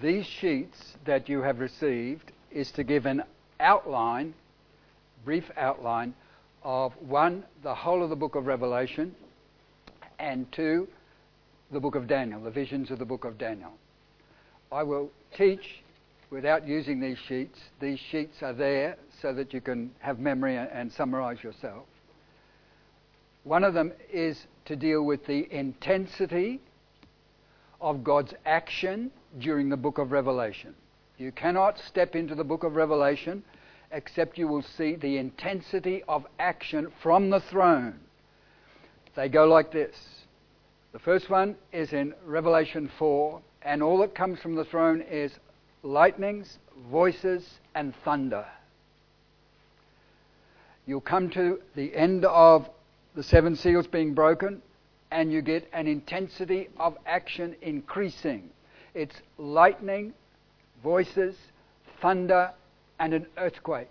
these sheets that you have received is to give an outline, brief outline, of one, the whole of the book of Revelation, and two, the book of Daniel, the visions of the book of Daniel. I will teach without using these sheets. These sheets are there so that you can have memory and summarize yourself. One of them is to deal with the intensity of God's action during the book of Revelation. You cannot step into the book of Revelation except you will see the intensity of action from the throne. They go like this. The first one is in Revelation 4, and all that comes from the throne is lightnings, voices, and thunder. You'll come to the end of the seven seals being broken, and you get an intensity of action increasing. It's lightning, voices, thunder, and an earthquake.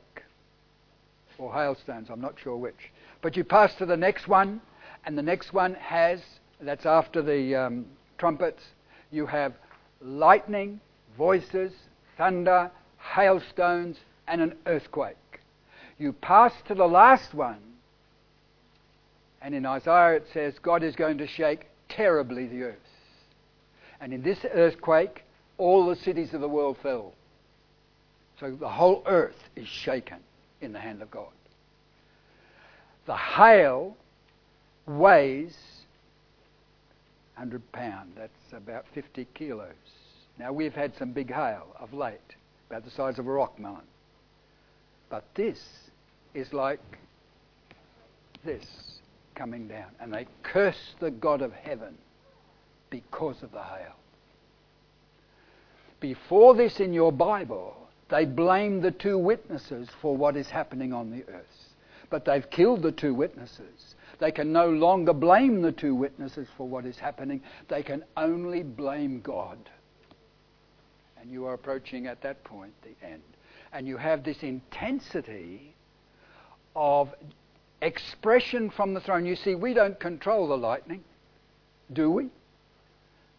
Or hailstones, I'm not sure which. But you pass to the next one, and the next one has, that's after the um, trumpets, you have lightning, voices, thunder, hailstones, and an earthquake. You pass to the last one, and in Isaiah it says, God is going to shake terribly the earth. And in this earthquake, all the cities of the world fell. So the whole earth is shaken in the hand of God. The hail weighs 100 pound. That's about 50 kilos. Now we've had some big hail of late, about the size of a rock melon. But this is like this coming down. And they curse the God of heaven because of the hail. Before this in your Bible, they blame the two witnesses for what is happening on the earth. But they've killed the two witnesses. They can no longer blame the two witnesses for what is happening. They can only blame God. And you are approaching at that point the end. And you have this intensity of expression from the throne. You see, we don't control the lightning, do we?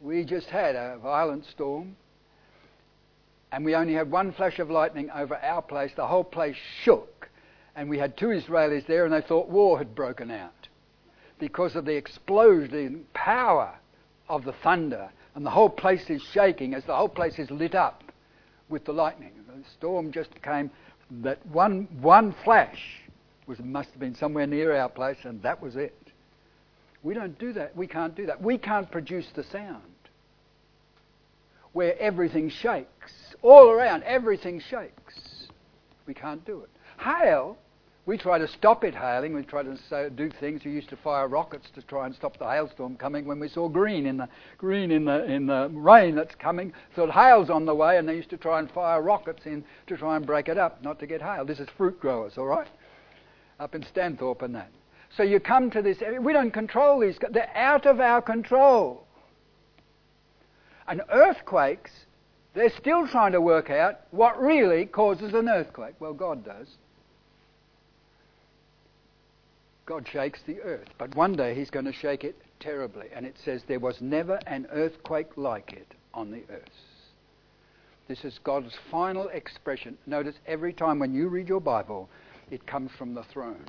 We just had a violent storm, and we only had one flash of lightning over our place. The whole place shook, and we had two Israelis there, and they thought war had broken out because of the explosion power of the thunder, and the whole place is shaking as the whole place is lit up with the lightning. The storm just came. That one one flash was must have been somewhere near our place, and that was it. We don't do that. We can't do that. We can't produce the sound where everything shakes. All around, everything shakes. We can't do it. Hail, we try to stop it hailing. We try to do things. We used to fire rockets to try and stop the hailstorm coming when we saw green in the green in the in the rain that's coming. Thought hail's on the way, and they used to try and fire rockets in to try and break it up, not to get hail. This is fruit growers, all right up in Stanthorpe and that. So you come to this, we don't control these, they're out of our control. And earthquakes, they're still trying to work out what really causes an earthquake. Well, God does. God shakes the earth, but one day He's going to shake it terribly. And it says, There was never an earthquake like it on the earth. This is God's final expression. Notice every time when you read your Bible, it comes from the throne.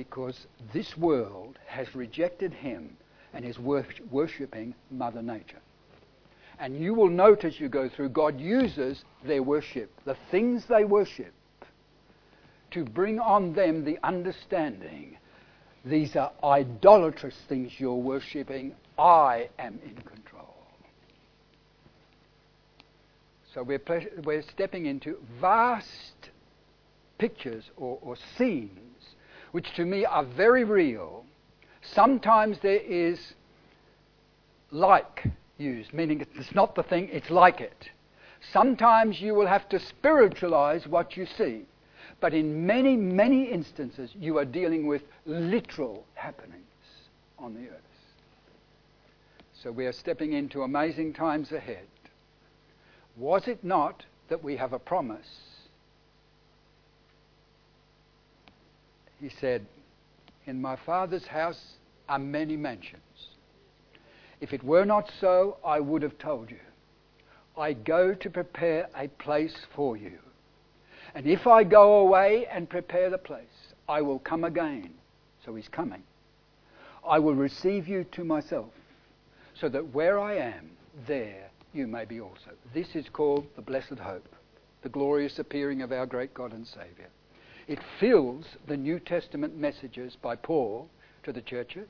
Because this world has rejected him and is worshipping Mother Nature. And you will note as you go through, God uses their worship, the things they worship, to bring on them the understanding these are idolatrous things you're worshipping. I am in control. So we're, we're stepping into vast pictures or, or scenes which to me are very real. Sometimes there is like used, meaning it's not the thing, it's like it. Sometimes you will have to spiritualize what you see. But in many, many instances, you are dealing with literal happenings on the earth. So we are stepping into amazing times ahead. Was it not that we have a promise He said, In my Father's house are many mansions. If it were not so, I would have told you. I go to prepare a place for you. And if I go away and prepare the place, I will come again. So he's coming. I will receive you to myself, so that where I am, there you may be also. This is called the blessed hope, the glorious appearing of our great God and Saviour. It fills the New Testament messages by Paul to the churches.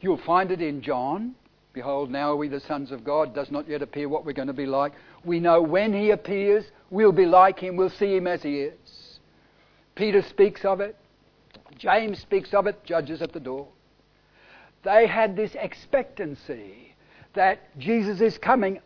You'll find it in John. Behold, now are we the sons of God, does not yet appear what we're going to be like. We know when he appears, we'll be like him, we'll see him as he is. Peter speaks of it. James speaks of it, judges at the door. They had this expectancy that Jesus is coming,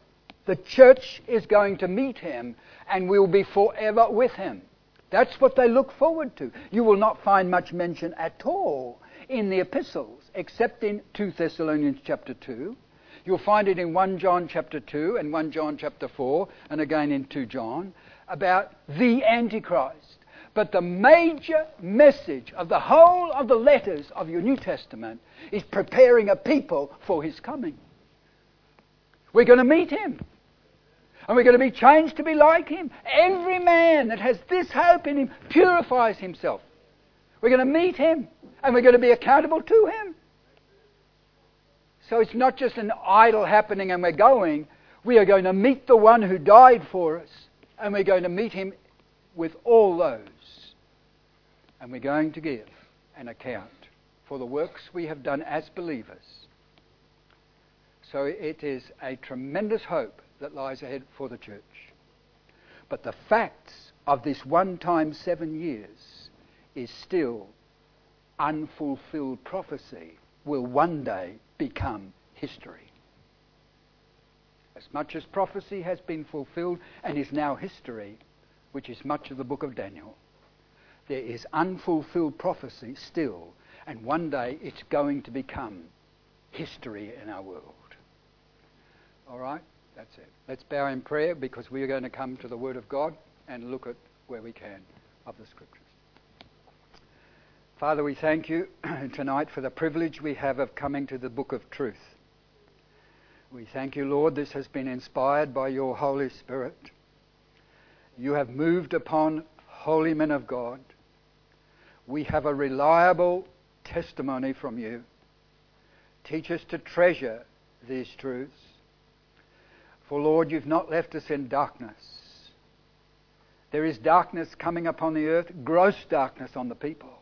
the church is going to meet him, and we'll be forever with him. That's what they look forward to. You will not find much mention at all in the epistles, except in 2 Thessalonians chapter 2. You'll find it in 1 John chapter 2 and 1 John chapter 4, and again in 2 John, about the Antichrist. But the major message of the whole of the letters of your New Testament is preparing a people for his coming. We're going to meet him. And we're going to be changed to be like him. Every man that has this hope in him purifies himself. We're going to meet him and we're going to be accountable to him. So it's not just an idle happening and we're going. We are going to meet the one who died for us and we're going to meet him with all those. And we're going to give an account for the works we have done as believers. So it is a tremendous hope that lies ahead for the church. But the facts of this one time seven years is still unfulfilled prophecy will one day become history. As much as prophecy has been fulfilled and is now history, which is much of the book of Daniel, there is unfulfilled prophecy still, and one day it's going to become history in our world. All right? That's it. Let's bow in prayer because we are going to come to the Word of God and look at where we can of the Scriptures. Father, we thank you tonight for the privilege we have of coming to the book of truth. We thank you, Lord, this has been inspired by your Holy Spirit. You have moved upon holy men of God. We have a reliable testimony from you. Teach us to treasure these truths for, Lord, you've not left us in darkness. There is darkness coming upon the earth, gross darkness on the people.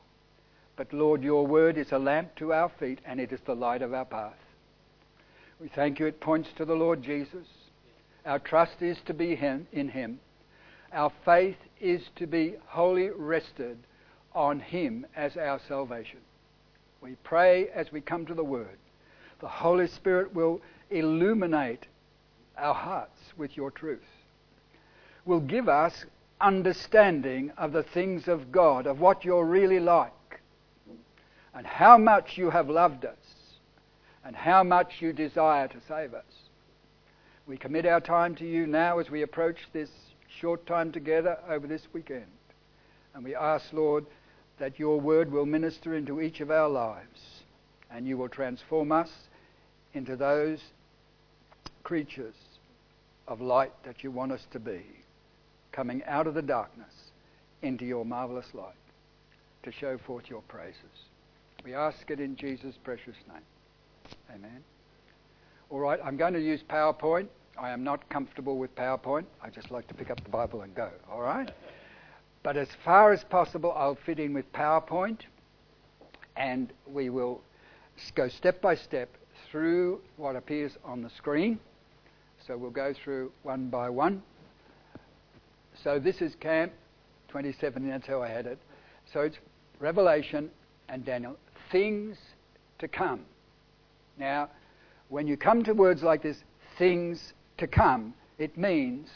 But, Lord, your word is a lamp to our feet and it is the light of our path. We thank you. It points to the Lord Jesus. Our trust is to be in him. Our faith is to be wholly rested on him as our salvation. We pray as we come to the word. The Holy Spirit will illuminate our hearts with your truth, will give us understanding of the things of God, of what you're really like, and how much you have loved us, and how much you desire to save us. We commit our time to you now as we approach this short time together over this weekend. And we ask, Lord, that your word will minister into each of our lives and you will transform us into those creatures of light that you want us to be, coming out of the darkness into your marvelous light to show forth your praises. We ask it in Jesus' precious name. Amen. All right, I'm going to use PowerPoint. I am not comfortable with PowerPoint. I just like to pick up the Bible and go. All right? But as far as possible, I'll fit in with PowerPoint and we will go step by step through what appears on the screen. So we'll go through one by one. So this is Camp 27, that's how I had it. So it's Revelation and Daniel, things to come. Now, when you come to words like this, things to come, it means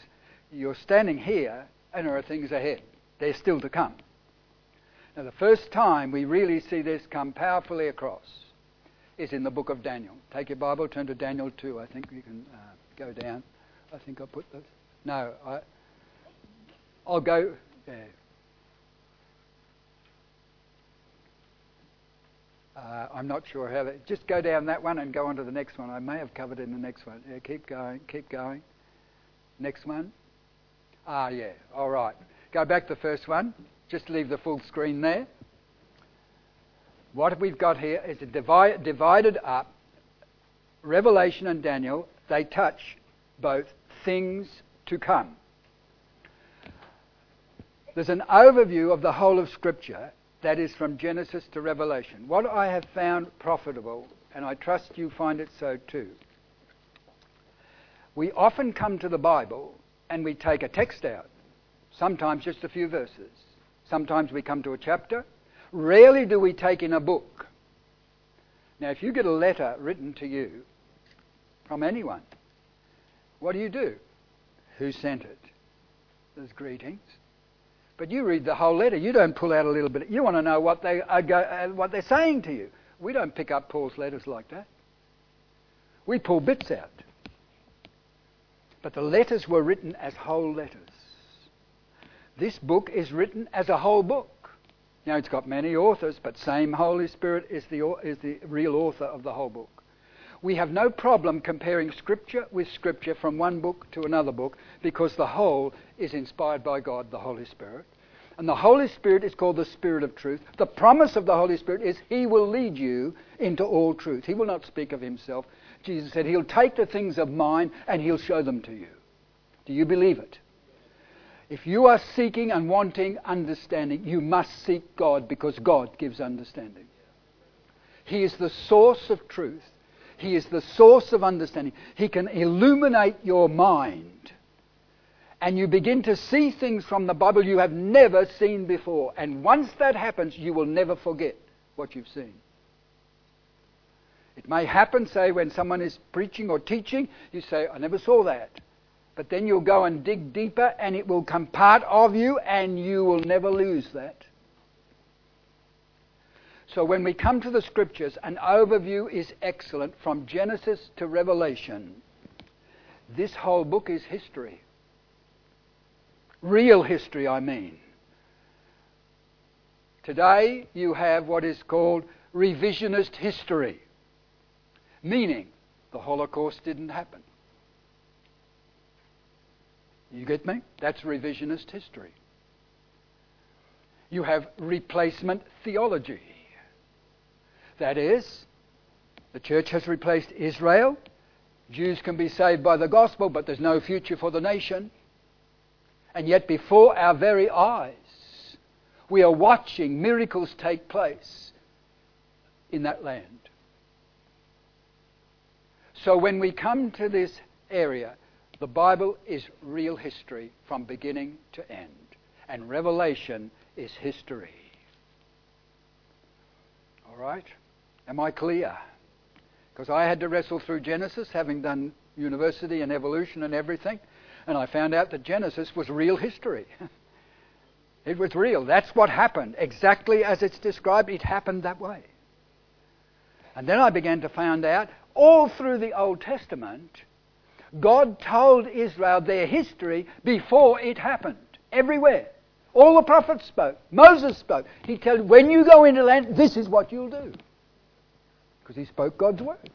you're standing here and there are things ahead. They're still to come. Now, the first time we really see this come powerfully across is in the book of Daniel. Take your Bible, turn to Daniel 2. I think you can. Uh, go down. I think I put the. No, I, I'll go. Uh, I'm not sure how that. Just go down that one and go on to the next one. I may have covered in the next one. Yeah, keep going, keep going. Next one. Ah, yeah, all right. Go back to the first one. Just leave the full screen there. What we've got here is a divi- divided up Revelation and Daniel. They touch both things to come. There's an overview of the whole of Scripture that is from Genesis to Revelation. What I have found profitable, and I trust you find it so too, we often come to the Bible and we take a text out, sometimes just a few verses. Sometimes we come to a chapter. Rarely do we take in a book. Now, if you get a letter written to you from anyone, what do you do? Who sent it? There's greetings. But you read the whole letter. You don't pull out a little bit. You want to know what, they are go, uh, what they're saying to you. We don't pick up Paul's letters like that. We pull bits out. But the letters were written as whole letters. This book is written as a whole book. Now, it's got many authors, but same Holy Spirit is the, is the real author of the whole book. We have no problem comparing Scripture with Scripture from one book to another book because the whole is inspired by God, the Holy Spirit. And the Holy Spirit is called the Spirit of truth. The promise of the Holy Spirit is He will lead you into all truth. He will not speak of Himself. Jesus said, He'll take the things of mine and He'll show them to you. Do you believe it? If you are seeking and wanting understanding, you must seek God because God gives understanding. He is the source of truth. He is the source of understanding. He can illuminate your mind. And you begin to see things from the Bible you have never seen before. And once that happens, you will never forget what you've seen. It may happen, say, when someone is preaching or teaching, you say, I never saw that. But then you'll go and dig deeper and it will come part of you and you will never lose that. So when we come to the scriptures, an overview is excellent from Genesis to Revelation. This whole book is history. Real history, I mean. Today you have what is called revisionist history, meaning the Holocaust didn't happen. You get me? That's revisionist history. You have replacement theology. That is, the church has replaced Israel. Jews can be saved by the gospel, but there's no future for the nation. And yet, before our very eyes, we are watching miracles take place in that land. So, when we come to this area, the Bible is real history from beginning to end, and Revelation is history. All right? Am I clear? Because I had to wrestle through Genesis, having done university and evolution and everything, and I found out that Genesis was real history. it was real. That's what happened. Exactly as it's described, it happened that way. And then I began to find out all through the Old Testament God told Israel their history before it happened. Everywhere. All the prophets spoke. Moses spoke. He told, when you go into land, this is what you'll do. Because he spoke God's word.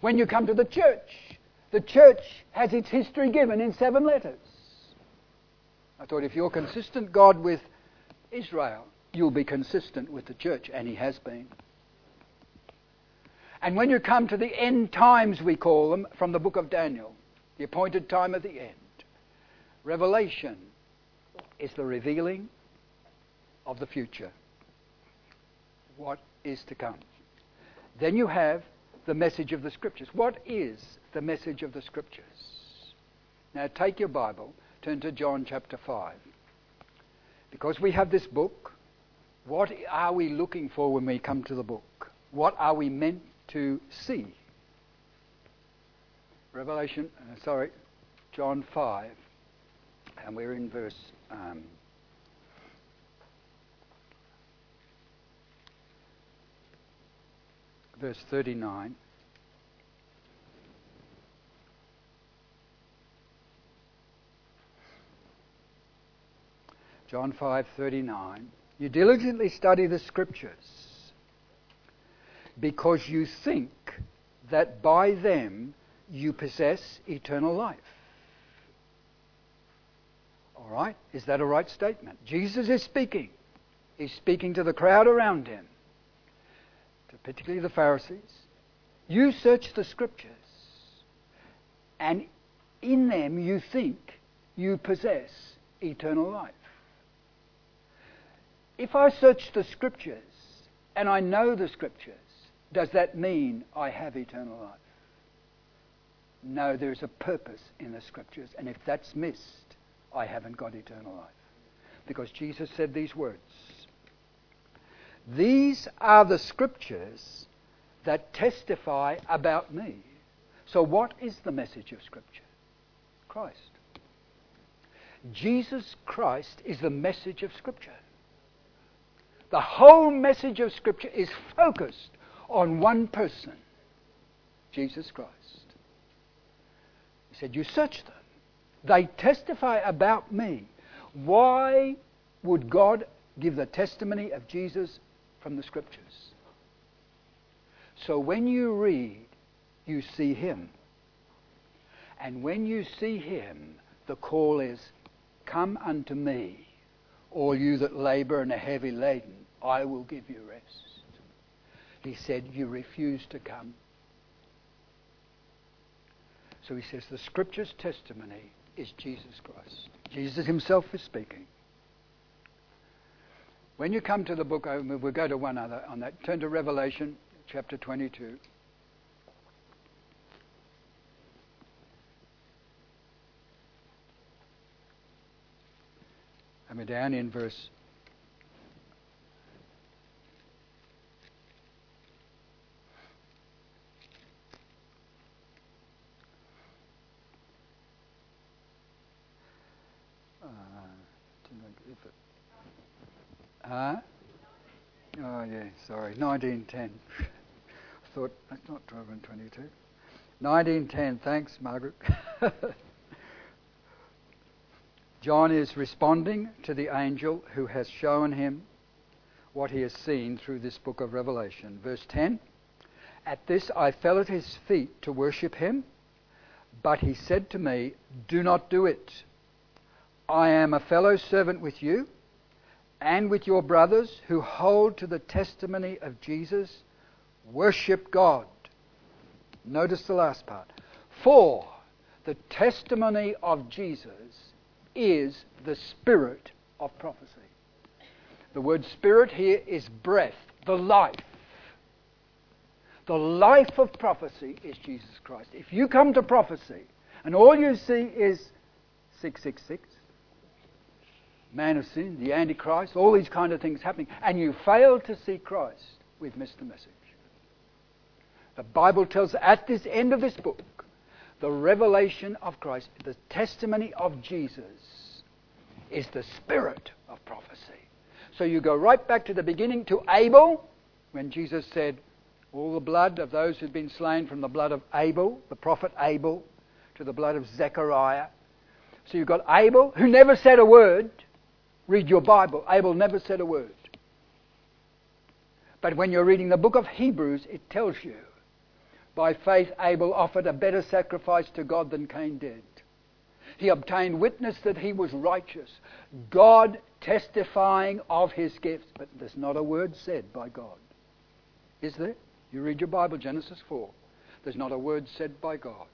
When you come to the church, the church has its history given in seven letters. I thought if you're consistent, God, with Israel, you'll be consistent with the church, and he has been. And when you come to the end times, we call them, from the book of Daniel, the appointed time of the end, Revelation is the revealing of the future, what is to come. Then you have the message of the Scriptures. What is the message of the Scriptures? Now take your Bible, turn to John chapter 5. Because we have this book, what are we looking for when we come to the book? What are we meant to see. Revelation, uh, sorry, John 5, and we're in verse. Um, verse 39. John 5:39 You diligently study the scriptures because you think that by them you possess eternal life. All right? Is that a right statement? Jesus is speaking. He's speaking to the crowd around him, particularly the Pharisees. You search the scriptures, and in them you think you possess eternal life. If I search the scriptures and I know the scriptures, does that mean I have eternal life? No, there's a purpose in the scriptures, and if that's missed, I haven't got eternal life. Because Jesus said these words These are the scriptures that testify about me. So, what is the message of Scripture? Christ. Jesus Christ is the message of Scripture. The whole message of Scripture is focused on one person Jesus Christ. He said, You search them, they testify about me. Why would God give the testimony of Jesus from the Scriptures? So when you read, you see Him. And when you see Him, the call is, Come unto me, all you that labour and are heavy laden, I will give you rest. He said, You refuse to come. So he says, The Scripture's testimony is Jesus Christ. Jesus himself is speaking. When you come to the book, we'll go to one other on that. Turn to Revelation chapter 22. And we're down in verse Huh? Oh, yeah, sorry. 1910. I thought, that's not 12 and 22. 1910. Thanks, Margaret. John is responding to the angel who has shown him what he has seen through this book of Revelation. Verse 10 At this I fell at his feet to worship him, but he said to me, Do not do it. I am a fellow servant with you and with your brothers who hold to the testimony of Jesus. Worship God. Notice the last part. For the testimony of Jesus is the spirit of prophecy. The word spirit here is breath, the life. The life of prophecy is Jesus Christ. If you come to prophecy and all you see is 666, man of sin, the Antichrist, all these kind of things happening, and you fail to see Christ, we've missed the message. The Bible tells at this end of this book, the revelation of Christ, the testimony of Jesus, is the spirit of prophecy. So you go right back to the beginning to Abel, when Jesus said, All the blood of those who've been slain from the blood of Abel, the prophet Abel, to the blood of Zechariah. So you've got Abel, who never said a word, Read your Bible. Abel never said a word. But when you're reading the book of Hebrews, it tells you by faith Abel offered a better sacrifice to God than Cain did. He obtained witness that he was righteous, God testifying of his gifts. But there's not a word said by God. Is there? You read your Bible, Genesis 4. There's not a word said by God.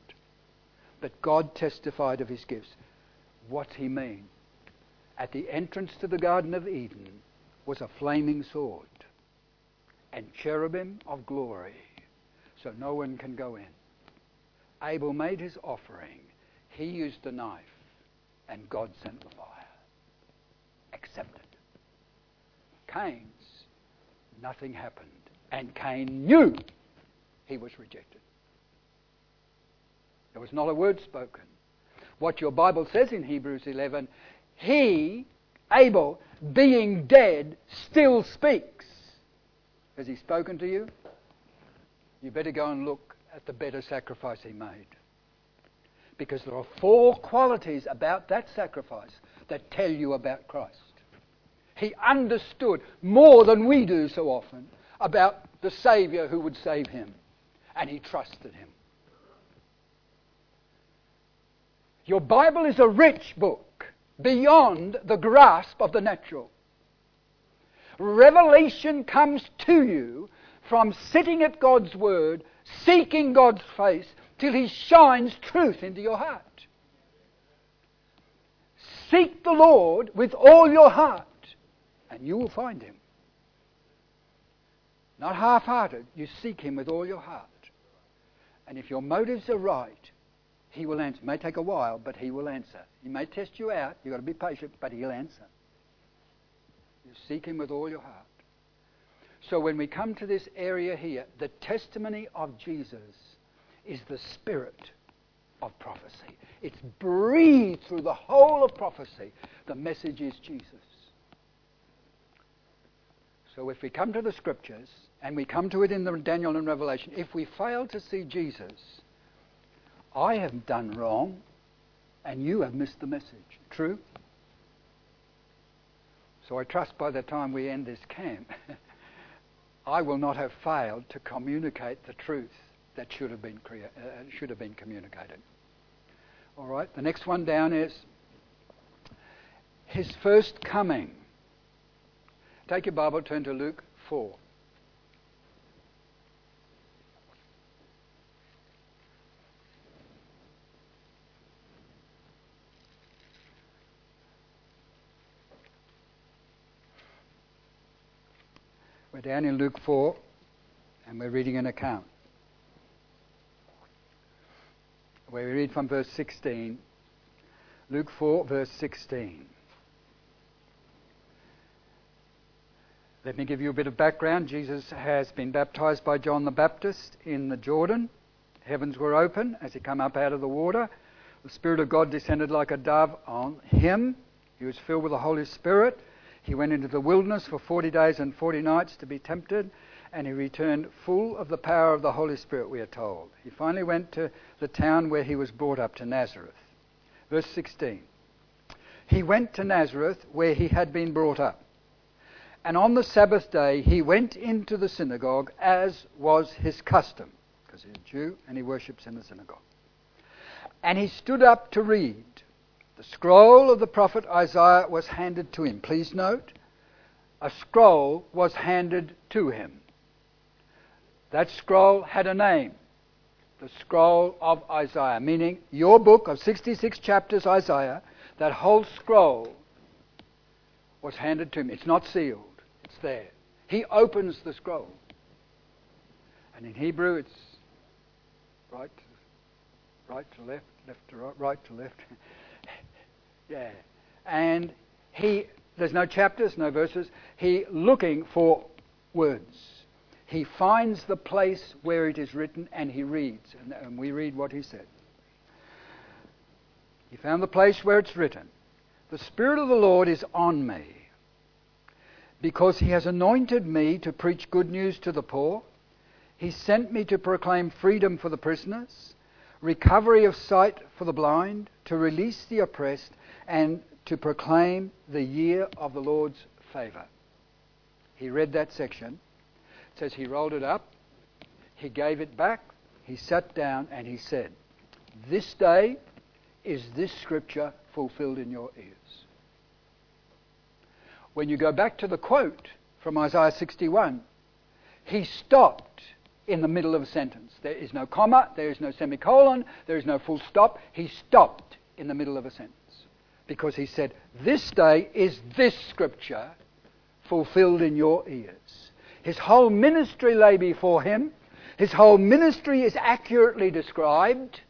But God testified of his gifts. What's he mean? At the entrance to the Garden of Eden was a flaming sword and cherubim of glory, so no one can go in. Abel made his offering. He used the knife, and God sent the fire. Accepted. Cain's, nothing happened. And Cain knew he was rejected. There was not a word spoken. What your Bible says in Hebrews 11 he, Abel, being dead, still speaks. Has he spoken to you? You better go and look at the better sacrifice he made. Because there are four qualities about that sacrifice that tell you about Christ. He understood more than we do so often about the Saviour who would save him, and he trusted him. Your Bible is a rich book. Beyond the grasp of the natural. Revelation comes to you from sitting at God's Word, seeking God's face, till He shines truth into your heart. Seek the Lord with all your heart, and you will find Him. Not half hearted, you seek Him with all your heart. And if your motives are right, He will answer. It may take a while, but He will answer. He may test you out. You've got to be patient, but He'll answer. You seek Him with all your heart. So when we come to this area here, the testimony of Jesus is the spirit of prophecy. It's breathed through the whole of prophecy. The message is Jesus. So if we come to the scriptures, and we come to it in the Daniel and Revelation, if we fail to see Jesus, I have done wrong, and you have missed the message. True? So I trust by the time we end this camp, I will not have failed to communicate the truth that should have been, crea- uh, should have been communicated. All right, the next one down is his first coming. Take your Bible, turn to Luke 4. We're down in Luke 4 and we're reading an account. Where we read from verse 16. Luke 4, verse 16. Let me give you a bit of background. Jesus has been baptized by John the Baptist in the Jordan. Heavens were open as he came up out of the water. The Spirit of God descended like a dove on him. He was filled with the Holy Spirit he went into the wilderness for 40 days and 40 nights to be tempted, and he returned full of the power of the Holy Spirit, we are told. He finally went to the town where he was brought up, to Nazareth. Verse 16. He went to Nazareth where he had been brought up. And on the Sabbath day he went into the synagogue as was his custom, because he's a Jew and he worships in the synagogue. And he stood up to read. The scroll of the prophet Isaiah was handed to him. Please note, a scroll was handed to him. That scroll had a name. The scroll of Isaiah, meaning your book of 66 chapters, Isaiah, that whole scroll was handed to him. It's not sealed, it's there. He opens the scroll. And in Hebrew, it's right, right to left, left to right, right to left. Yeah. And he, there's no chapters, no verses. He looking for words. He finds the place where it is written and he reads. And, and we read what he said. He found the place where it's written. The Spirit of the Lord is on me because he has anointed me to preach good news to the poor. He sent me to proclaim freedom for the prisoners, recovery of sight for the blind, to release the oppressed, and to proclaim the year of the Lord's favour. He read that section. It says he rolled it up, he gave it back, he sat down, and he said, This day is this scripture fulfilled in your ears. When you go back to the quote from Isaiah 61, he stopped in the middle of a sentence. There is no comma, there is no semicolon, there is no full stop. He stopped in the middle of a sentence because he said, This day is this scripture fulfilled in your ears. His whole ministry lay before him. His whole ministry is accurately described.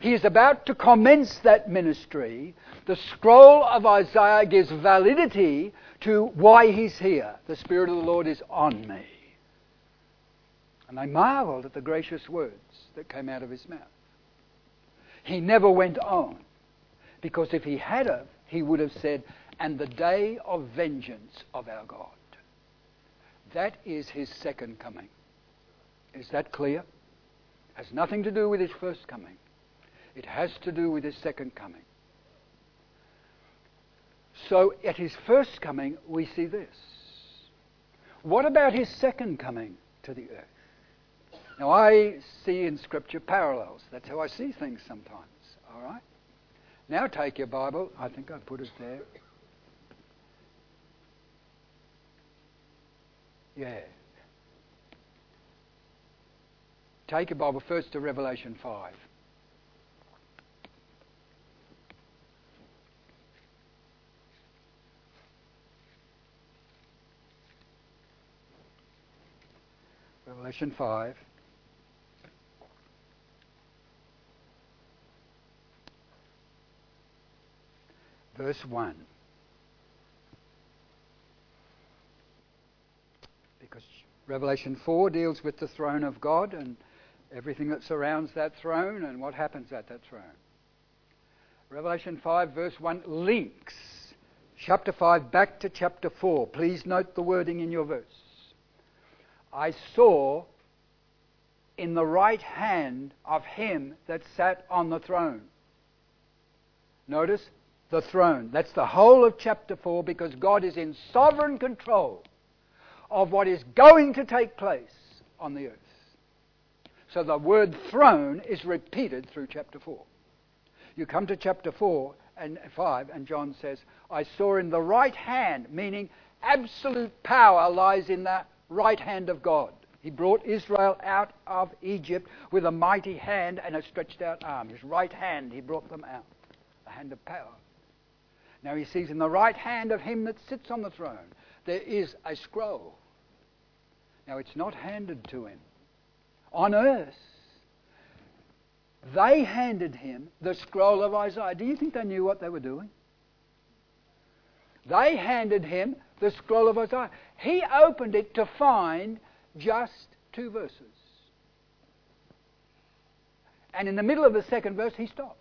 He is about to commence that ministry. The scroll of Isaiah gives validity to why he's here. The Spirit of the Lord is on me. And they marveled at the gracious words that came out of his mouth. He never went on. Because if he had have, he would have said, and the day of vengeance of our God. That is his second coming. Is that clear? Has nothing to do with his first coming. It has to do with his second coming. So at his first coming, we see this. What about his second coming to the earth? Now, I see in Scripture parallels. That's how I see things sometimes. All right? Now take your Bible. I think I put it there. Yeah. Take your Bible first to Revelation 5. Revelation 5. Verse 1. Because Revelation 4 deals with the throne of God and everything that surrounds that throne and what happens at that throne. Revelation 5, verse 1 links chapter 5 back to chapter 4. Please note the wording in your verse. I saw in the right hand of him that sat on the throne. Notice the throne. That's the whole of chapter 4 because God is in sovereign control of what is going to take place on the earth. So the word throne is repeated through chapter 4. You come to chapter 4 and 5, and John says, I saw in the right hand, meaning absolute power lies in the right hand of God. He brought Israel out of Egypt with a mighty hand and a stretched out arm. His right hand, he brought them out. A hand of power. Now he sees in the right hand of him that sits on the throne, there is a scroll. Now it's not handed to him. On earth, they handed him the scroll of Isaiah. Do you think they knew what they were doing? They handed him the scroll of Isaiah. He opened it to find just two verses. And in the middle of the second verse, he stopped.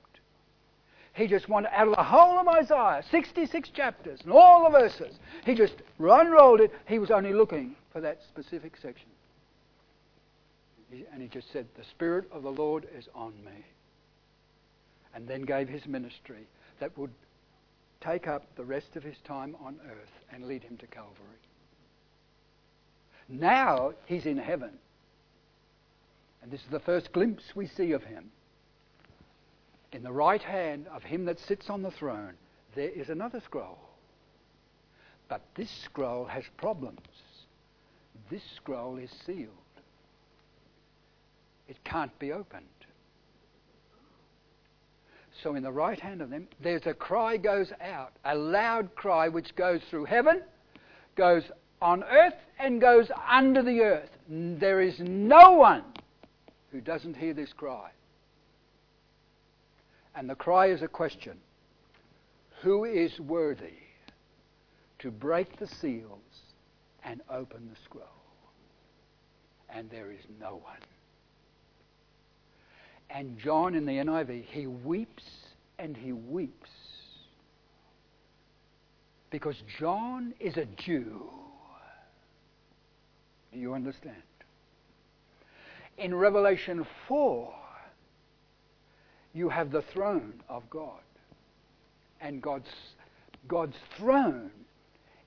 He just wanted, out of the whole of Isaiah, 66 chapters and all the verses, he just unrolled it. He was only looking for that specific section. And he just said, The Spirit of the Lord is on me. And then gave his ministry that would take up the rest of his time on earth and lead him to Calvary. Now he's in heaven. And this is the first glimpse we see of him. In the right hand of him that sits on the throne, there is another scroll. But this scroll has problems. This scroll is sealed. It can't be opened. So in the right hand of them, there's a cry goes out, a loud cry which goes through heaven, goes on earth, and goes under the earth. There is no one who doesn't hear this cry. And the cry is a question Who is worthy to break the seals and open the scroll? And there is no one. And John in the NIV, he weeps and he weeps. Because John is a Jew. Do you understand? In Revelation 4, you have the throne of God. And God's, God's throne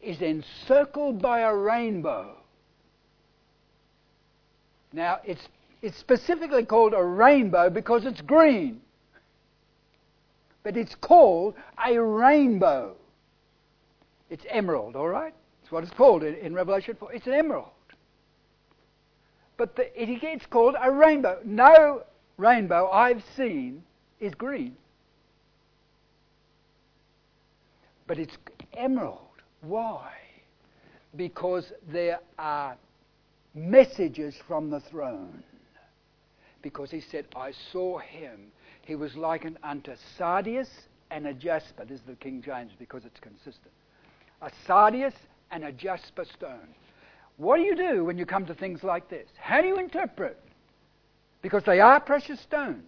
is encircled by a rainbow. Now, it's it's specifically called a rainbow because it's green. But it's called a rainbow. It's emerald, all right? That's what it's called in, in Revelation 4. It's an emerald. But the, it, it's called a rainbow. No rainbow I've seen is green. But it's emerald. Why? Because there are messages from the throne because he said, I saw him. He was likened unto sardius and a jasper. This is the King James because it's consistent. A sardius and a jasper stone. What do you do when you come to things like this? How do you interpret? Because they are precious stones.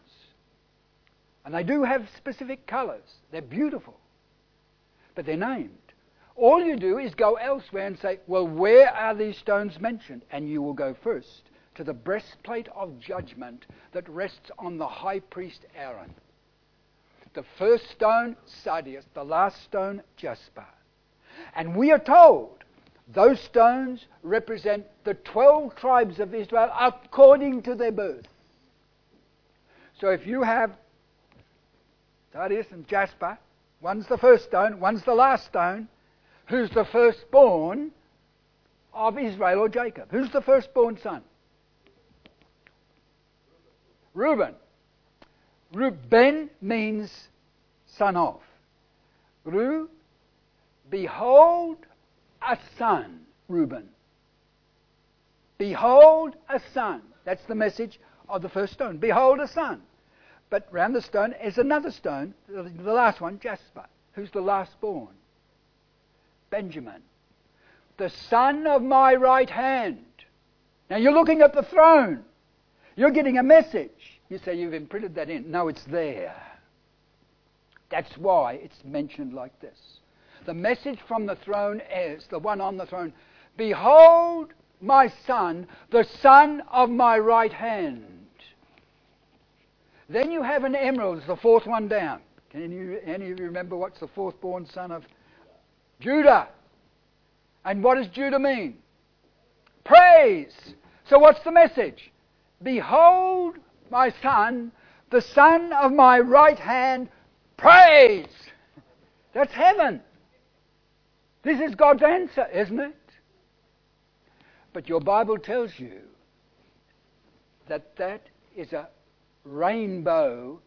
And they do have specific colours. They're beautiful. But they're named. All you do is go elsewhere and say, well, where are these stones mentioned? And you will go first to the breastplate of judgment that rests on the high priest Aaron. The first stone, sardius, the last stone, jasper. And we are told those stones represent the 12 tribes of Israel according to their birth. So if you have Sardius and jasper. One's the first stone, one's the last stone. Who's the firstborn of Israel or Jacob? Who's the firstborn son? Reuben. Reuben means son of. Ru, behold a son, Reuben. Behold a son. That's the message of the first stone. Behold a son. But round the stone is another stone, the last one, Jasper. Who's the last born? Benjamin. The son of my right hand. Now you're looking at the throne. You're getting a message. You say you've imprinted that in. No, it's there. That's why it's mentioned like this. The message from the throne is the one on the throne Behold my son, the son of my right hand. Then you have an emerald, the fourth one down. Can you, any of you remember what's the fourth born son of Judah? And what does Judah mean? Praise. So what's the message? Behold my son, the son of my right hand, praise. That's heaven. This is God's answer, isn't it? But your Bible tells you that that is a rainbow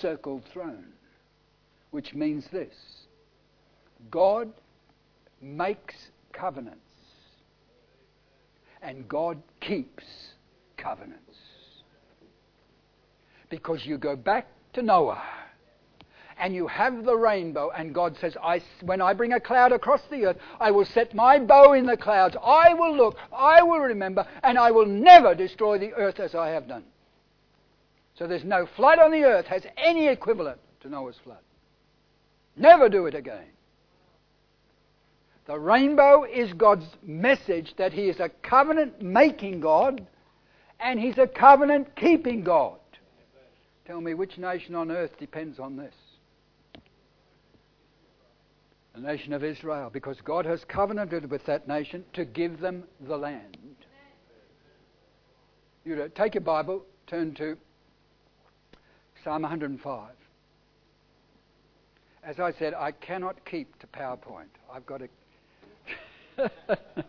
circled throne, which means this God makes covenants, and God keeps covenants. Because you go back to Noah and you have the rainbow, and God says, I, When I bring a cloud across the earth, I will set my bow in the clouds. I will look, I will remember, and I will never destroy the earth as I have done. So there's no flood on the earth has any equivalent to Noah's flood. Never do it again. The rainbow is God's message that He is a covenant making God and He's a covenant keeping God. Tell me which nation on earth depends on this? the nation of Israel, because God has covenanted with that nation to give them the land. You know, take your Bible, turn to Psalm 105. As I said, I cannot keep to PowerPoint. I've got to.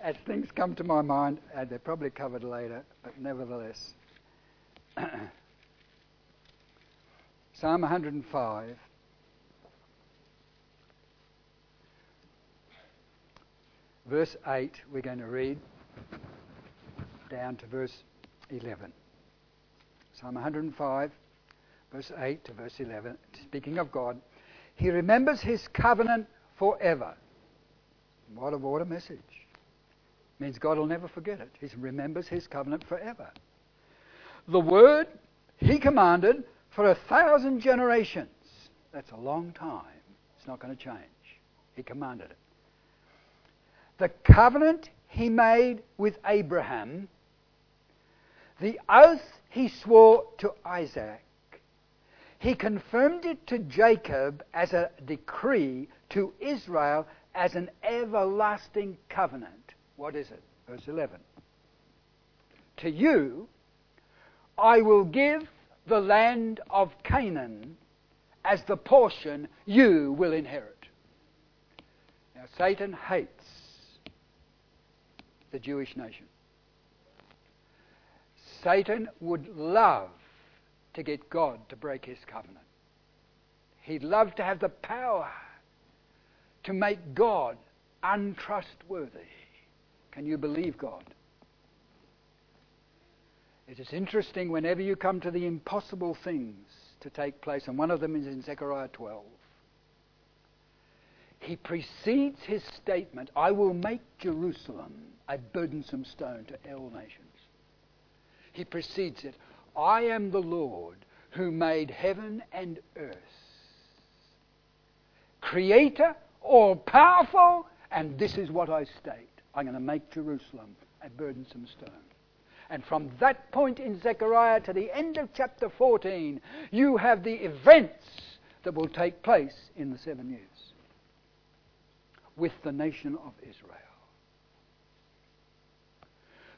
As things come to my mind, and they're probably covered later, but nevertheless. Psalm 105. verse 8, we're going to read down to verse 11. Psalm 105, verse 8 to verse 11, speaking of God, He remembers His covenant forever. What a, what a message. Means God will never forget it. He remembers His covenant forever. The word He commanded for a thousand generations. That's a long time. It's not going to change. He commanded it the covenant he made with Abraham, the oath he swore to Isaac, he confirmed it to Jacob as a decree, to Israel as an everlasting covenant. What is it? Verse 11. To you I will give the land of Canaan as the portion you will inherit. Now, Satan hates the Jewish nation. Satan would love to get God to break his covenant. He'd love to have the power to make God untrustworthy. Can you believe God? It is interesting whenever you come to the impossible things to take place, and one of them is in Zechariah 12 he precedes his statement, I will make Jerusalem a burdensome stone to all nations. He precedes it, I am the Lord who made heaven and earth. Creator, all powerful, and this is what I state. I'm going to make Jerusalem a burdensome stone. And from that point in Zechariah to the end of chapter 14, you have the events that will take place in the seven years with the nation of Israel.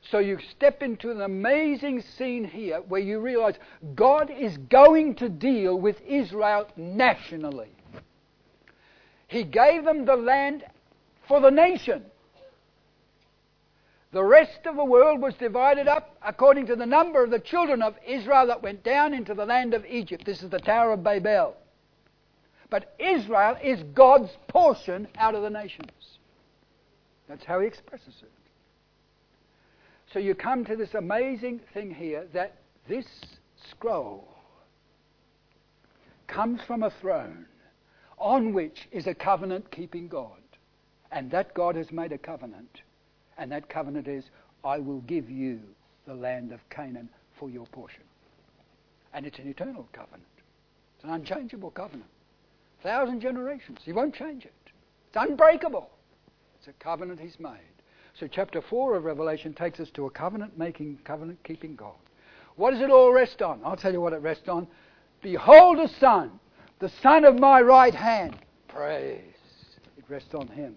So you step into an amazing scene here where you realize God is going to deal with Israel nationally. He gave them the land for the nation. The rest of the world was divided up according to the number of the children of Israel that went down into the land of Egypt. This is the Tower of Babel. But Israel is God's portion out of the nations. That's how he expresses it. So you come to this amazing thing here that this scroll comes from a throne on which is a covenant keeping God. And that God has made a covenant. And that covenant is, I will give you the land of Canaan for your portion. And it's an eternal covenant. It's an unchangeable covenant. Thousand generations. He won't change it. It's unbreakable. It's a covenant he's made. So, chapter 4 of Revelation takes us to a covenant making, covenant keeping God. What does it all rest on? I'll tell you what it rests on. Behold the Son, the Son of my right hand. Praise. It rests on him.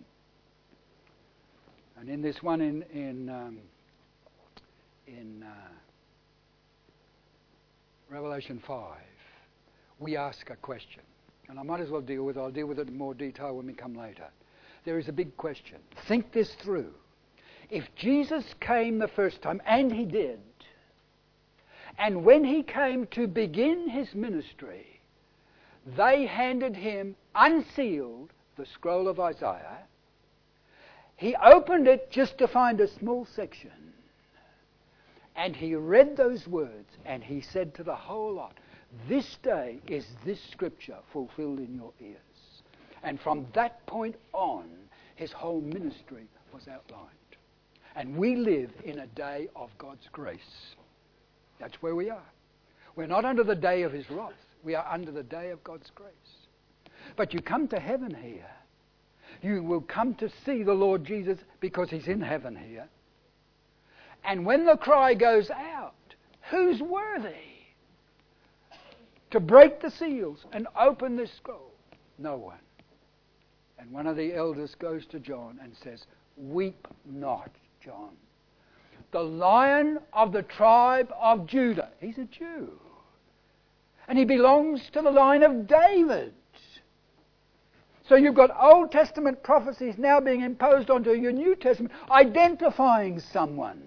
And in this one in, in, um, in uh, Revelation 5, we ask a question. And I might as well deal with it. I'll deal with it in more detail when we come later. There is a big question. Think this through. If Jesus came the first time, and he did, and when he came to begin his ministry, they handed him unsealed the scroll of Isaiah. He opened it just to find a small section. And he read those words and he said to the whole lot, This day is this scripture fulfilled in your ears. And from that point on, his whole ministry was outlined. And we live in a day of God's grace. That's where we are. We're not under the day of his wrath. We are under the day of God's grace. But you come to heaven here. You will come to see the Lord Jesus because he's in heaven here. And when the cry goes out, who's worthy to break the seals and open this scroll? No one. And one of the elders goes to John and says, Weep not. John. The lion of the tribe of Judah. He's a Jew. And he belongs to the line of David. So you've got Old Testament prophecies now being imposed onto your New Testament, identifying someone.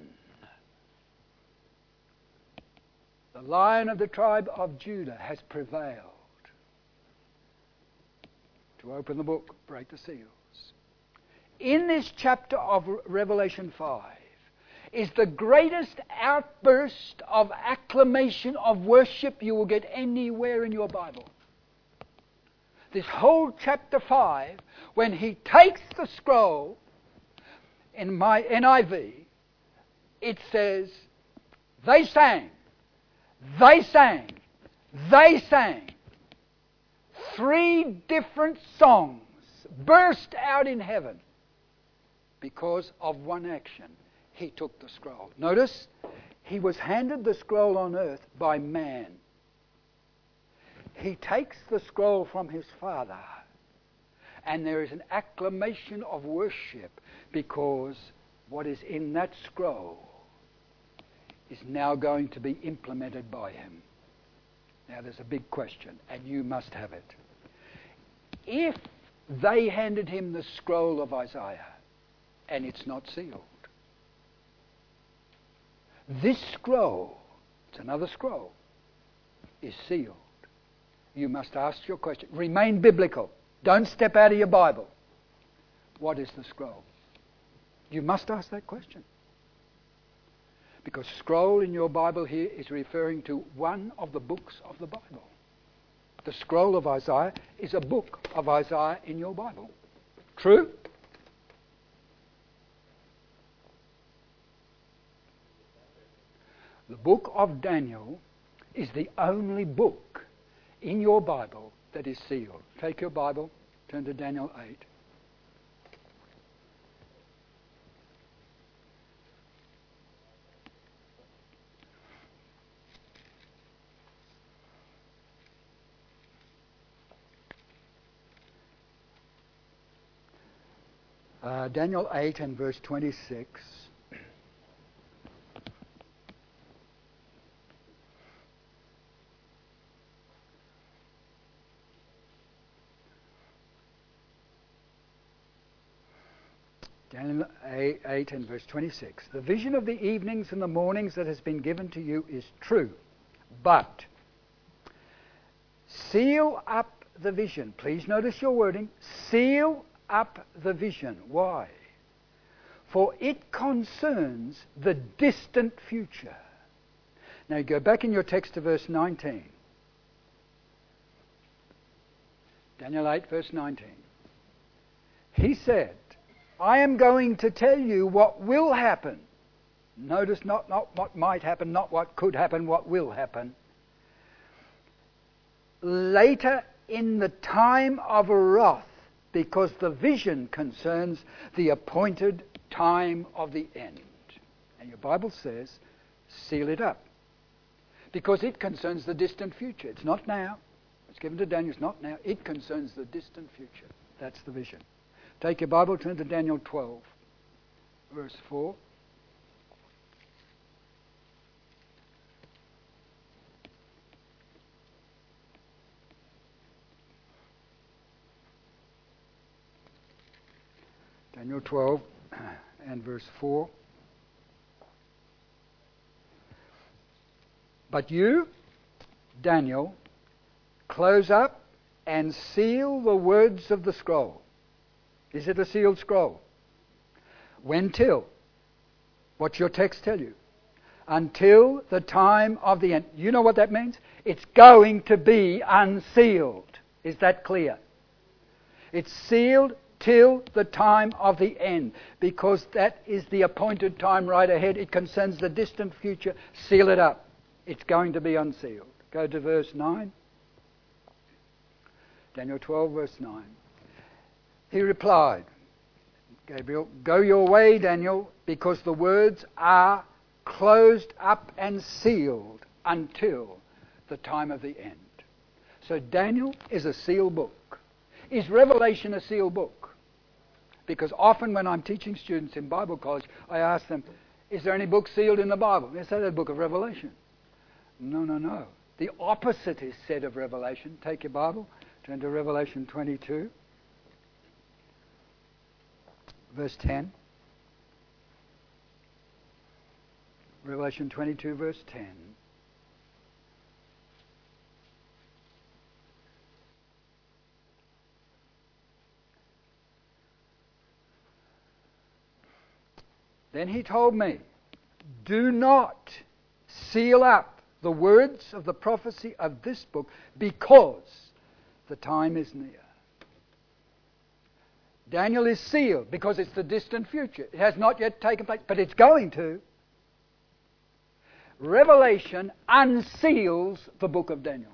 The lion of the tribe of Judah has prevailed to open the book, break the seals in this chapter of Revelation 5 is the greatest outburst of acclamation of worship you will get anywhere in your Bible. This whole chapter 5, when he takes the scroll in my NIV, it says, They sang, they sang, they sang. Three different songs burst out in heaven because of one action. He took the scroll. Notice, he was handed the scroll on earth by man. He takes the scroll from his father, and there is an acclamation of worship because what is in that scroll is now going to be implemented by him. Now, there's a big question, and you must have it. If they handed him the scroll of Isaiah, and it's not sealed. This scroll, it's another scroll, is sealed. You must ask your question. Remain biblical. Don't step out of your Bible. What is the scroll? You must ask that question. Because scroll in your Bible here is referring to one of the books of the Bible. The scroll of Isaiah is a book of Isaiah in your Bible. True? The book of Daniel is the only book in your Bible that is sealed. Take your Bible, turn to Daniel 8. Uh, Daniel 8 and verse 26. Daniel 8 and verse 26. The vision of the evenings and the mornings that has been given to you is true, but seal up the vision. Please notice your wording. Seal up the vision. Why? For it concerns the distant future. Now go back in your text to verse 19. Daniel 8, verse 19. He said, I am going to tell you what will happen. Notice not, not what might happen, not what could happen, what will happen. Later in the time of wrath, because the vision concerns the appointed time of the end. And your Bible says, seal it up. Because it concerns the distant future. It's not now. It's given to Daniel. It's not now. It concerns the distant future. That's the vision. Take your Bible, turn to Daniel 12, verse 4. Daniel 12 and verse 4. But you, Daniel, close up and seal the words of the scroll. Is it a sealed scroll? When till? What's your text tell you? Until the time of the end. You know what that means? It's going to be unsealed. Is that clear? It's sealed till the time of the end, because that is the appointed time right ahead. It concerns the distant future. Seal it up. It's going to be unsealed. Go to verse 9. Daniel 12, verse 9. He replied, Gabriel, Go your way, Daniel, because the words are closed up and sealed until the time of the end. So Daniel is a sealed book. Is Revelation a sealed book? Because often when I'm teaching students in Bible college, I ask them, Is there any book sealed in the Bible? They say the book of Revelation. No, no, no. The opposite is said of Revelation. Take your Bible, turn to Revelation 22, verse 10. Revelation 22, verse 10. Then he told me, Do not seal up the words of the prophecy of this book because the time is near. Daniel is sealed because it's the distant future. It has not yet taken place, but it's going to. Revelation unseals the book of Daniel.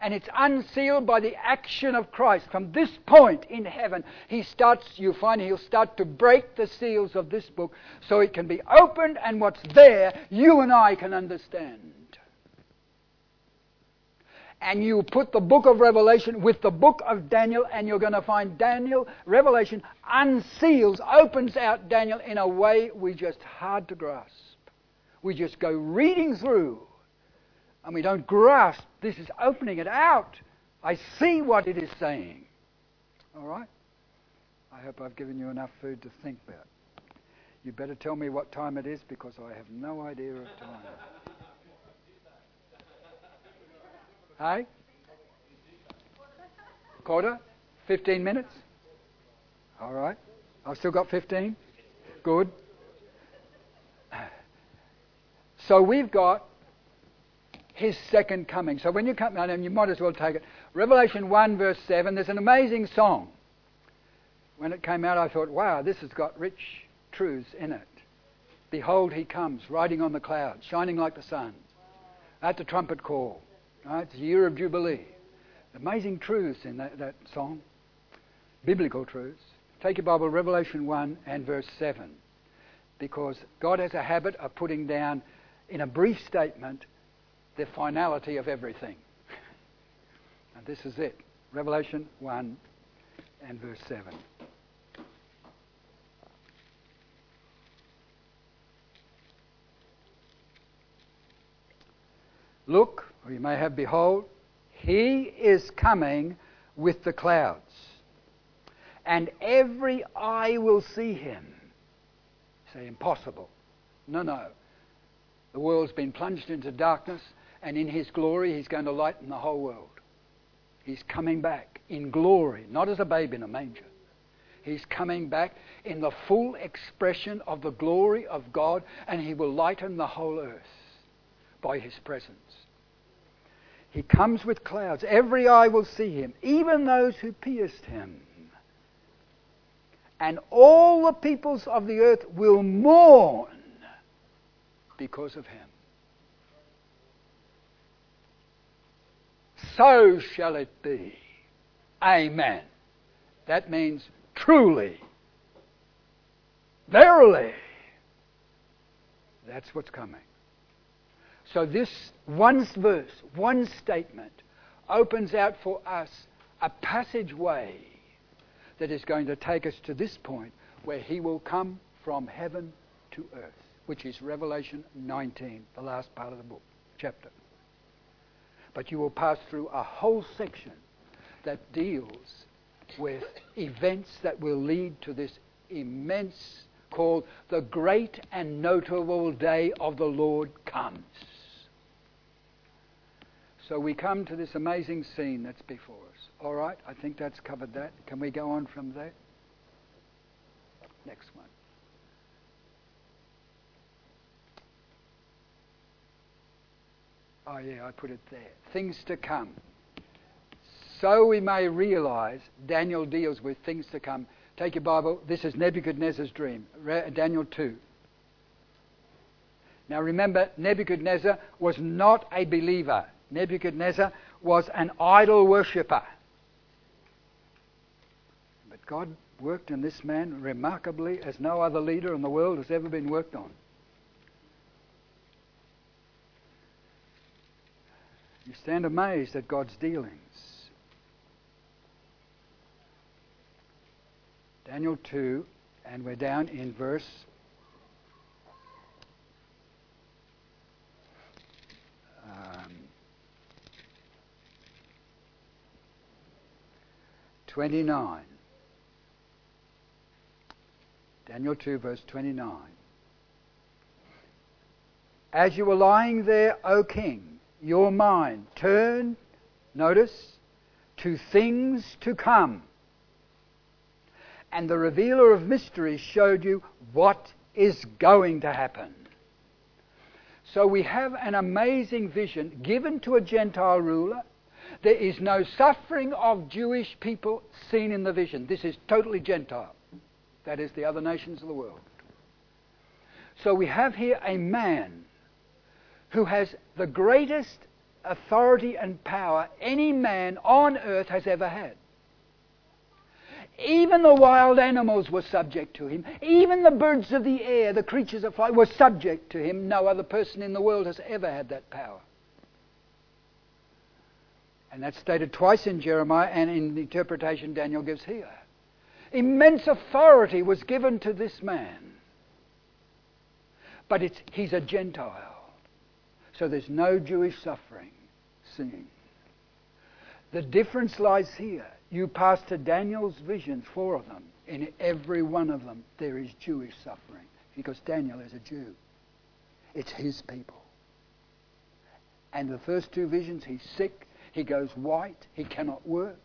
And it's unsealed by the action of Christ. From this point in heaven, he starts, you find he'll start to break the seals of this book so it can be opened and what's there, you and I can understand and you put the book of Revelation with the book of Daniel, and you're going to find Daniel, Revelation, unseals, opens out Daniel in a way we just hard to grasp. We just go reading through, and we don't grasp this is opening it out. I see what it is saying. All right? I hope I've given you enough food to think about. You better tell me what time it is because I have no idea of time. Hey? Quarter? 15 minutes? All right. I've still got 15? Good. So we've got his second coming. So when you come down, you might as well take it. Revelation 1, verse 7, there's an amazing song. When it came out, I thought, wow, this has got rich truths in it. Behold, he comes, riding on the clouds, shining like the sun. At the trumpet call. Right? It's a year of Jubilee. Amazing truths in that, that song. Biblical truths. Take your Bible, Revelation 1 and verse 7. Because God has a habit of putting down, in a brief statement, the finality of everything. and this is it. Revelation 1 and verse 7. Look, or you may have, behold, he is coming with the clouds. and every eye will see him. Say, impossible. No, no. The world's been plunged into darkness, and in his glory, he's going to lighten the whole world. He's coming back in glory, not as a babe in a manger. He's coming back in the full expression of the glory of God, and he will lighten the whole earth by his presence. He comes with clouds. Every eye will see him, even those who pierced him. And all the peoples of the earth will mourn because of him. So shall it be. Amen. That means truly, verily. That's what's coming. So, this one verse, one statement, opens out for us a passageway that is going to take us to this point where He will come from heaven to earth, which is Revelation 19, the last part of the book, chapter. But you will pass through a whole section that deals with events that will lead to this immense called the great and notable day of the Lord comes. So we come to this amazing scene that's before us. All right, I think that's covered that. Can we go on from there? Next one. Oh, yeah, I put it there. Things to come. So we may realize Daniel deals with things to come. Take your Bible. This is Nebuchadnezzar's dream, Daniel 2. Now remember, Nebuchadnezzar was not a believer. Nebuchadnezzar was an idol worshipper. But God worked in this man remarkably as no other leader in the world has ever been worked on. You stand amazed at God's dealings. Daniel 2, and we're down in verse 29. Daniel 2, verse 29. As you were lying there, O king, your mind turned, notice, to things to come. And the revealer of mysteries showed you what is going to happen. So we have an amazing vision given to a Gentile ruler there is no suffering of Jewish people seen in the vision. This is totally Gentile. That is the other nations of the world. So we have here a man who has the greatest authority and power any man on earth has ever had. Even the wild animals were subject to him. Even the birds of the air, the creatures of flight, were subject to him. No other person in the world has ever had that power. And that's stated twice in Jeremiah and in the interpretation Daniel gives here. Immense authority was given to this man. But it's, he's a Gentile. So there's no Jewish suffering seen. The difference lies here. You pass to Daniel's visions, four of them. In every one of them, there is Jewish suffering because Daniel is a Jew. It's his people. And the first two visions, he's sick, he goes white. He cannot work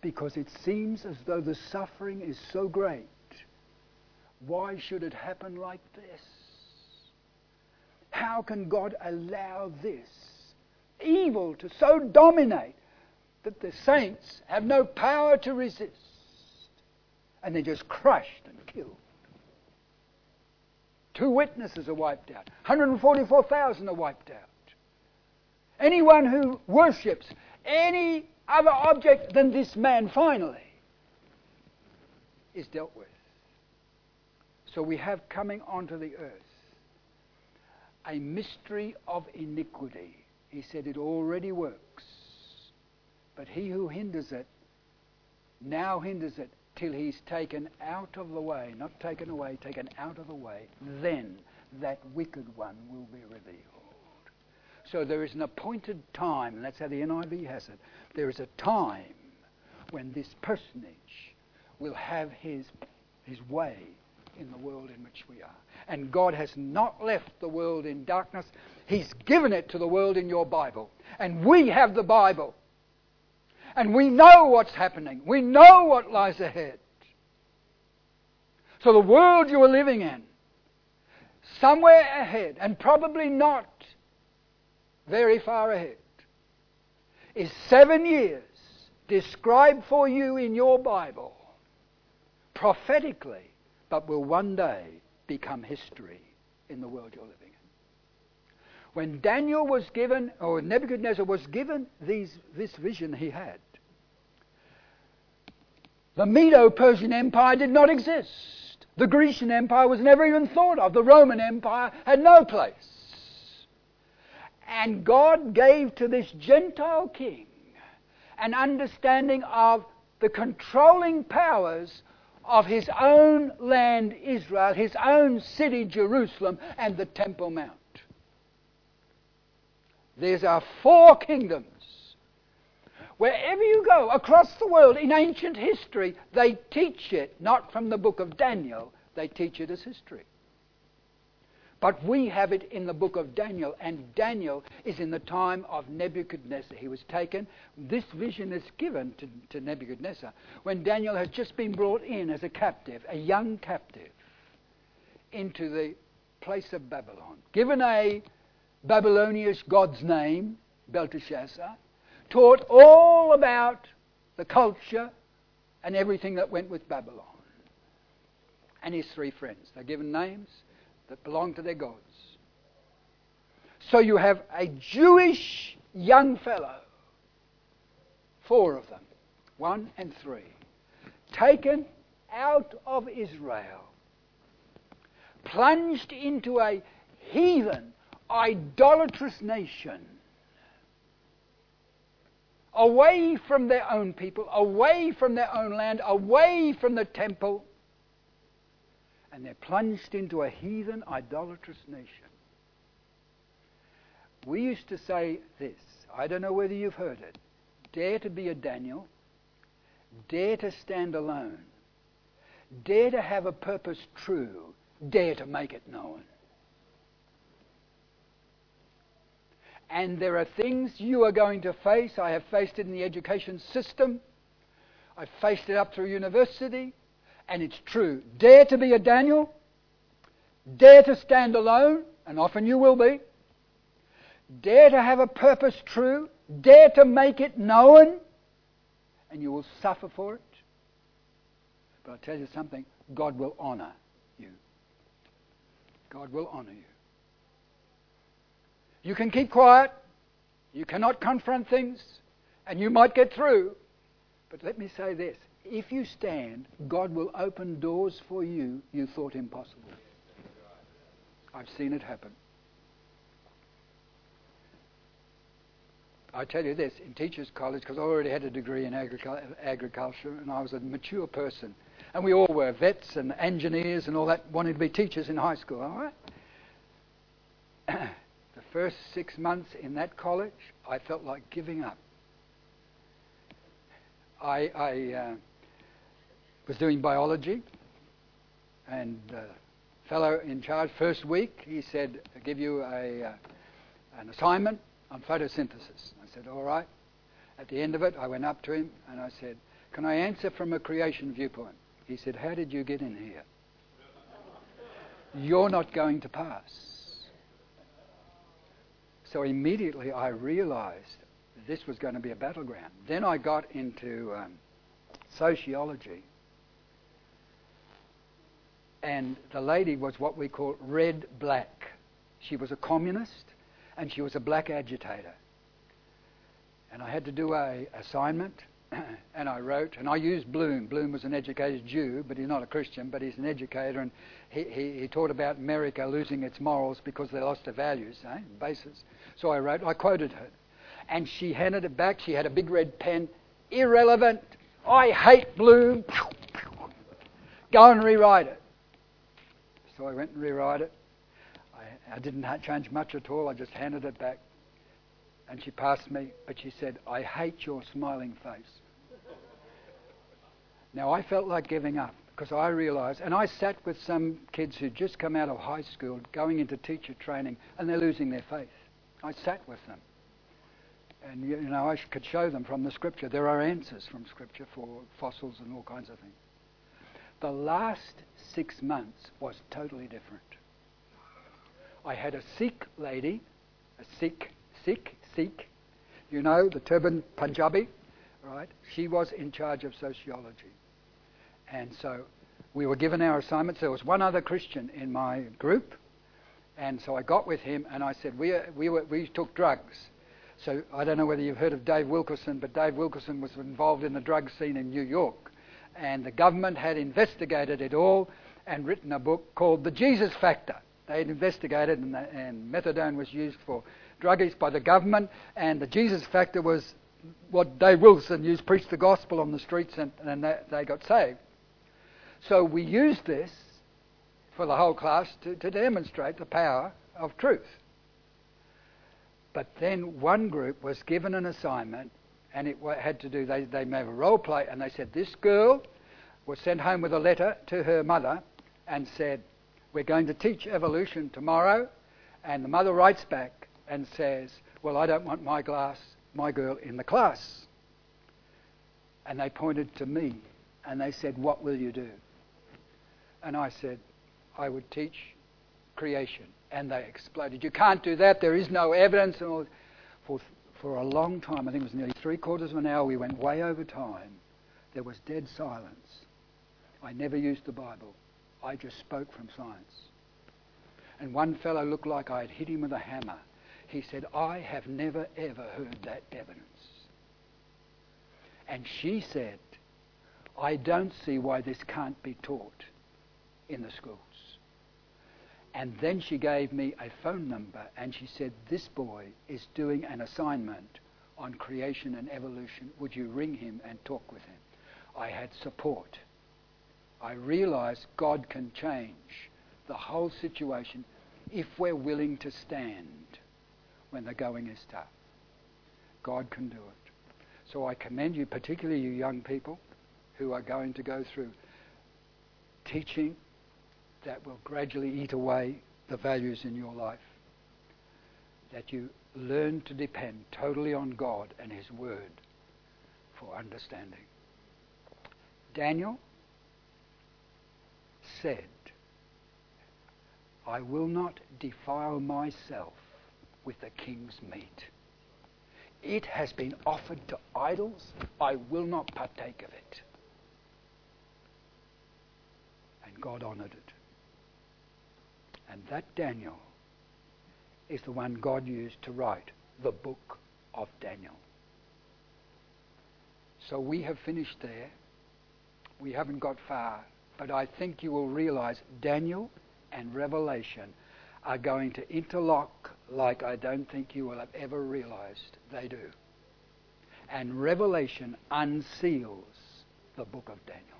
because it seems as though the suffering is so great. Why should it happen like this? How can God allow this evil to so dominate that the saints have no power to resist and they're just crushed and killed? Two witnesses are wiped out, 144,000 are wiped out. Anyone who worships any other object than this man finally is dealt with. So we have coming onto the earth a mystery of iniquity. He said it already works. But he who hinders it now hinders it till he's taken out of the way, not taken away, taken out of the way. Then that wicked one will be revealed. So there is an appointed time, and that's how the NIV has it. There is a time when this personage will have his, his way in the world in which we are. And God has not left the world in darkness, He's given it to the world in your Bible. And we have the Bible. And we know what's happening, we know what lies ahead. So the world you are living in, somewhere ahead, and probably not very far ahead, is seven years described for you in your Bible prophetically, but will one day become history in the world you're living in. When Daniel was given, or Nebuchadnezzar was given these, this vision he had, the Medo Persian Empire did not exist. The Grecian Empire was never even thought of. The Roman Empire had no place. And God gave to this Gentile king an understanding of the controlling powers of his own land, Israel, his own city, Jerusalem, and the Temple Mount. There's our four kingdoms. Wherever you go across the world in ancient history, they teach it not from the book of Daniel, they teach it as history. But we have it in the book of Daniel, and Daniel is in the time of Nebuchadnezzar. He was taken. This vision is given to, to Nebuchadnezzar when Daniel has just been brought in as a captive, a young captive, into the place of Babylon. Given a Babylonian god's name, Belteshazzar, taught all about the culture and everything that went with Babylon. And his three friends. They're given names that belong to their gods. So you have a Jewish young fellow, four of them, one and three, taken out of Israel, plunged into a heathen, idolatrous nation, away from their own people, away from their own land, away from the temple, and they're plunged into a heathen, idolatrous nation. We used to say this. I don't know whether you've heard it. Dare to be a Daniel. Dare to stand alone. Dare to have a purpose true. Dare to make it known. And there are things you are going to face. I have faced it in the education system. I've faced it up through university and it's true. Dare to be a Daniel, dare to stand alone, and often you will be. Dare to have a purpose true, dare to make it known, and you will suffer for it. But I'll tell you something God will honor you. God will honor you. You can keep quiet, you cannot confront things, and you might get through. But let me say this if you stand, God will open doors for you you thought impossible. I've seen it happen. I tell you this, in Teachers College, because I already had a degree in agriculture and I was a mature person, and we all were vets and engineers and all that, wanted to be teachers in high school, all right? the first six months in that college, I felt like giving up. I, I uh, was doing biology, and the fellow in charge first week he said, "I give you a uh, an assignment on photosynthesis." I said, "All right." At the end of it, I went up to him and I said, "Can I answer from a creation viewpoint?" He said, "How did you get in here? You're not going to pass." So immediately I realized this was going to be a battleground. Then I got into um, sociology and the lady was what we call red black. She was a communist and she was a black agitator. And I had to do a assignment and I wrote, and I used Bloom. Bloom was an educated Jew, but he's not a Christian, but he's an educator, and he, he, he taught about America losing its morals because they lost their values, eh, basis. So I wrote, I quoted her, and she handed it back. She had a big red pen, irrelevant. I hate Bloom. Go and rewrite it. So I went and rewrote it. I, I didn't change much at all. I just handed it back. And she passed me, but she said, I hate your smiling face. Now, I felt like giving up because I realized, and I sat with some kids who'd just come out of high school going into teacher training and they're losing their faith. I sat with them. And, you know, I could show them from the scripture. There are answers from scripture for fossils and all kinds of things. The last six months was totally different. I had a Sikh lady, a Sikh, Sikh, Sikh, you know, the turban Punjabi, right? She was in charge of sociology. And so we were given our assignments. There was one other Christian in my group. And so I got with him and I said, we, we, were, we took drugs. So I don't know whether you've heard of Dave Wilkerson, but Dave Wilkerson was involved in the drug scene in New York. And the government had investigated it all and written a book called The Jesus Factor. They had investigated, and, the, and methadone was used for druggies by the government, and the Jesus Factor was what Dave Wilson used, preached the gospel on the streets, and, and they, they got saved. So we used this for the whole class to, to demonstrate the power of truth. But then one group was given an assignment, and it had to do, they, they made a role play, and they said, This girl was sent home with a letter to her mother and said, We're going to teach evolution tomorrow. And the mother writes back and says, Well, I don't want my class, my girl in the class. And they pointed to me and they said, What will you do? And I said, I would teach creation. And they exploded. You can't do that. There is no evidence. And all. for, for a long time, I think it was nearly three quarters of an hour, we went way over time. There was dead silence. I never used the Bible. I just spoke from science. And one fellow looked like I had hit him with a hammer. He said, I have never ever heard that evidence. And she said, I don't see why this can't be taught in the schools. And then she gave me a phone number and she said, This boy is doing an assignment on creation and evolution. Would you ring him and talk with him? I had support. I realized God can change the whole situation if we're willing to stand when the going is tough. God can do it. So I commend you, particularly you young people who are going to go through teaching that will gradually eat away the values in your life. That you learn to depend totally on God and His Word for understanding. Daniel said, I will not defile myself with the king's meat. It has been offered to idols. I will not partake of it. And God honored it. And that Daniel is the one God used to write the book of Daniel. So we have finished there. We haven't got far, but I think you will realize Daniel and Revelation are going to interlock like I don't think you will have ever realized they do. And Revelation unseals the book of Daniel.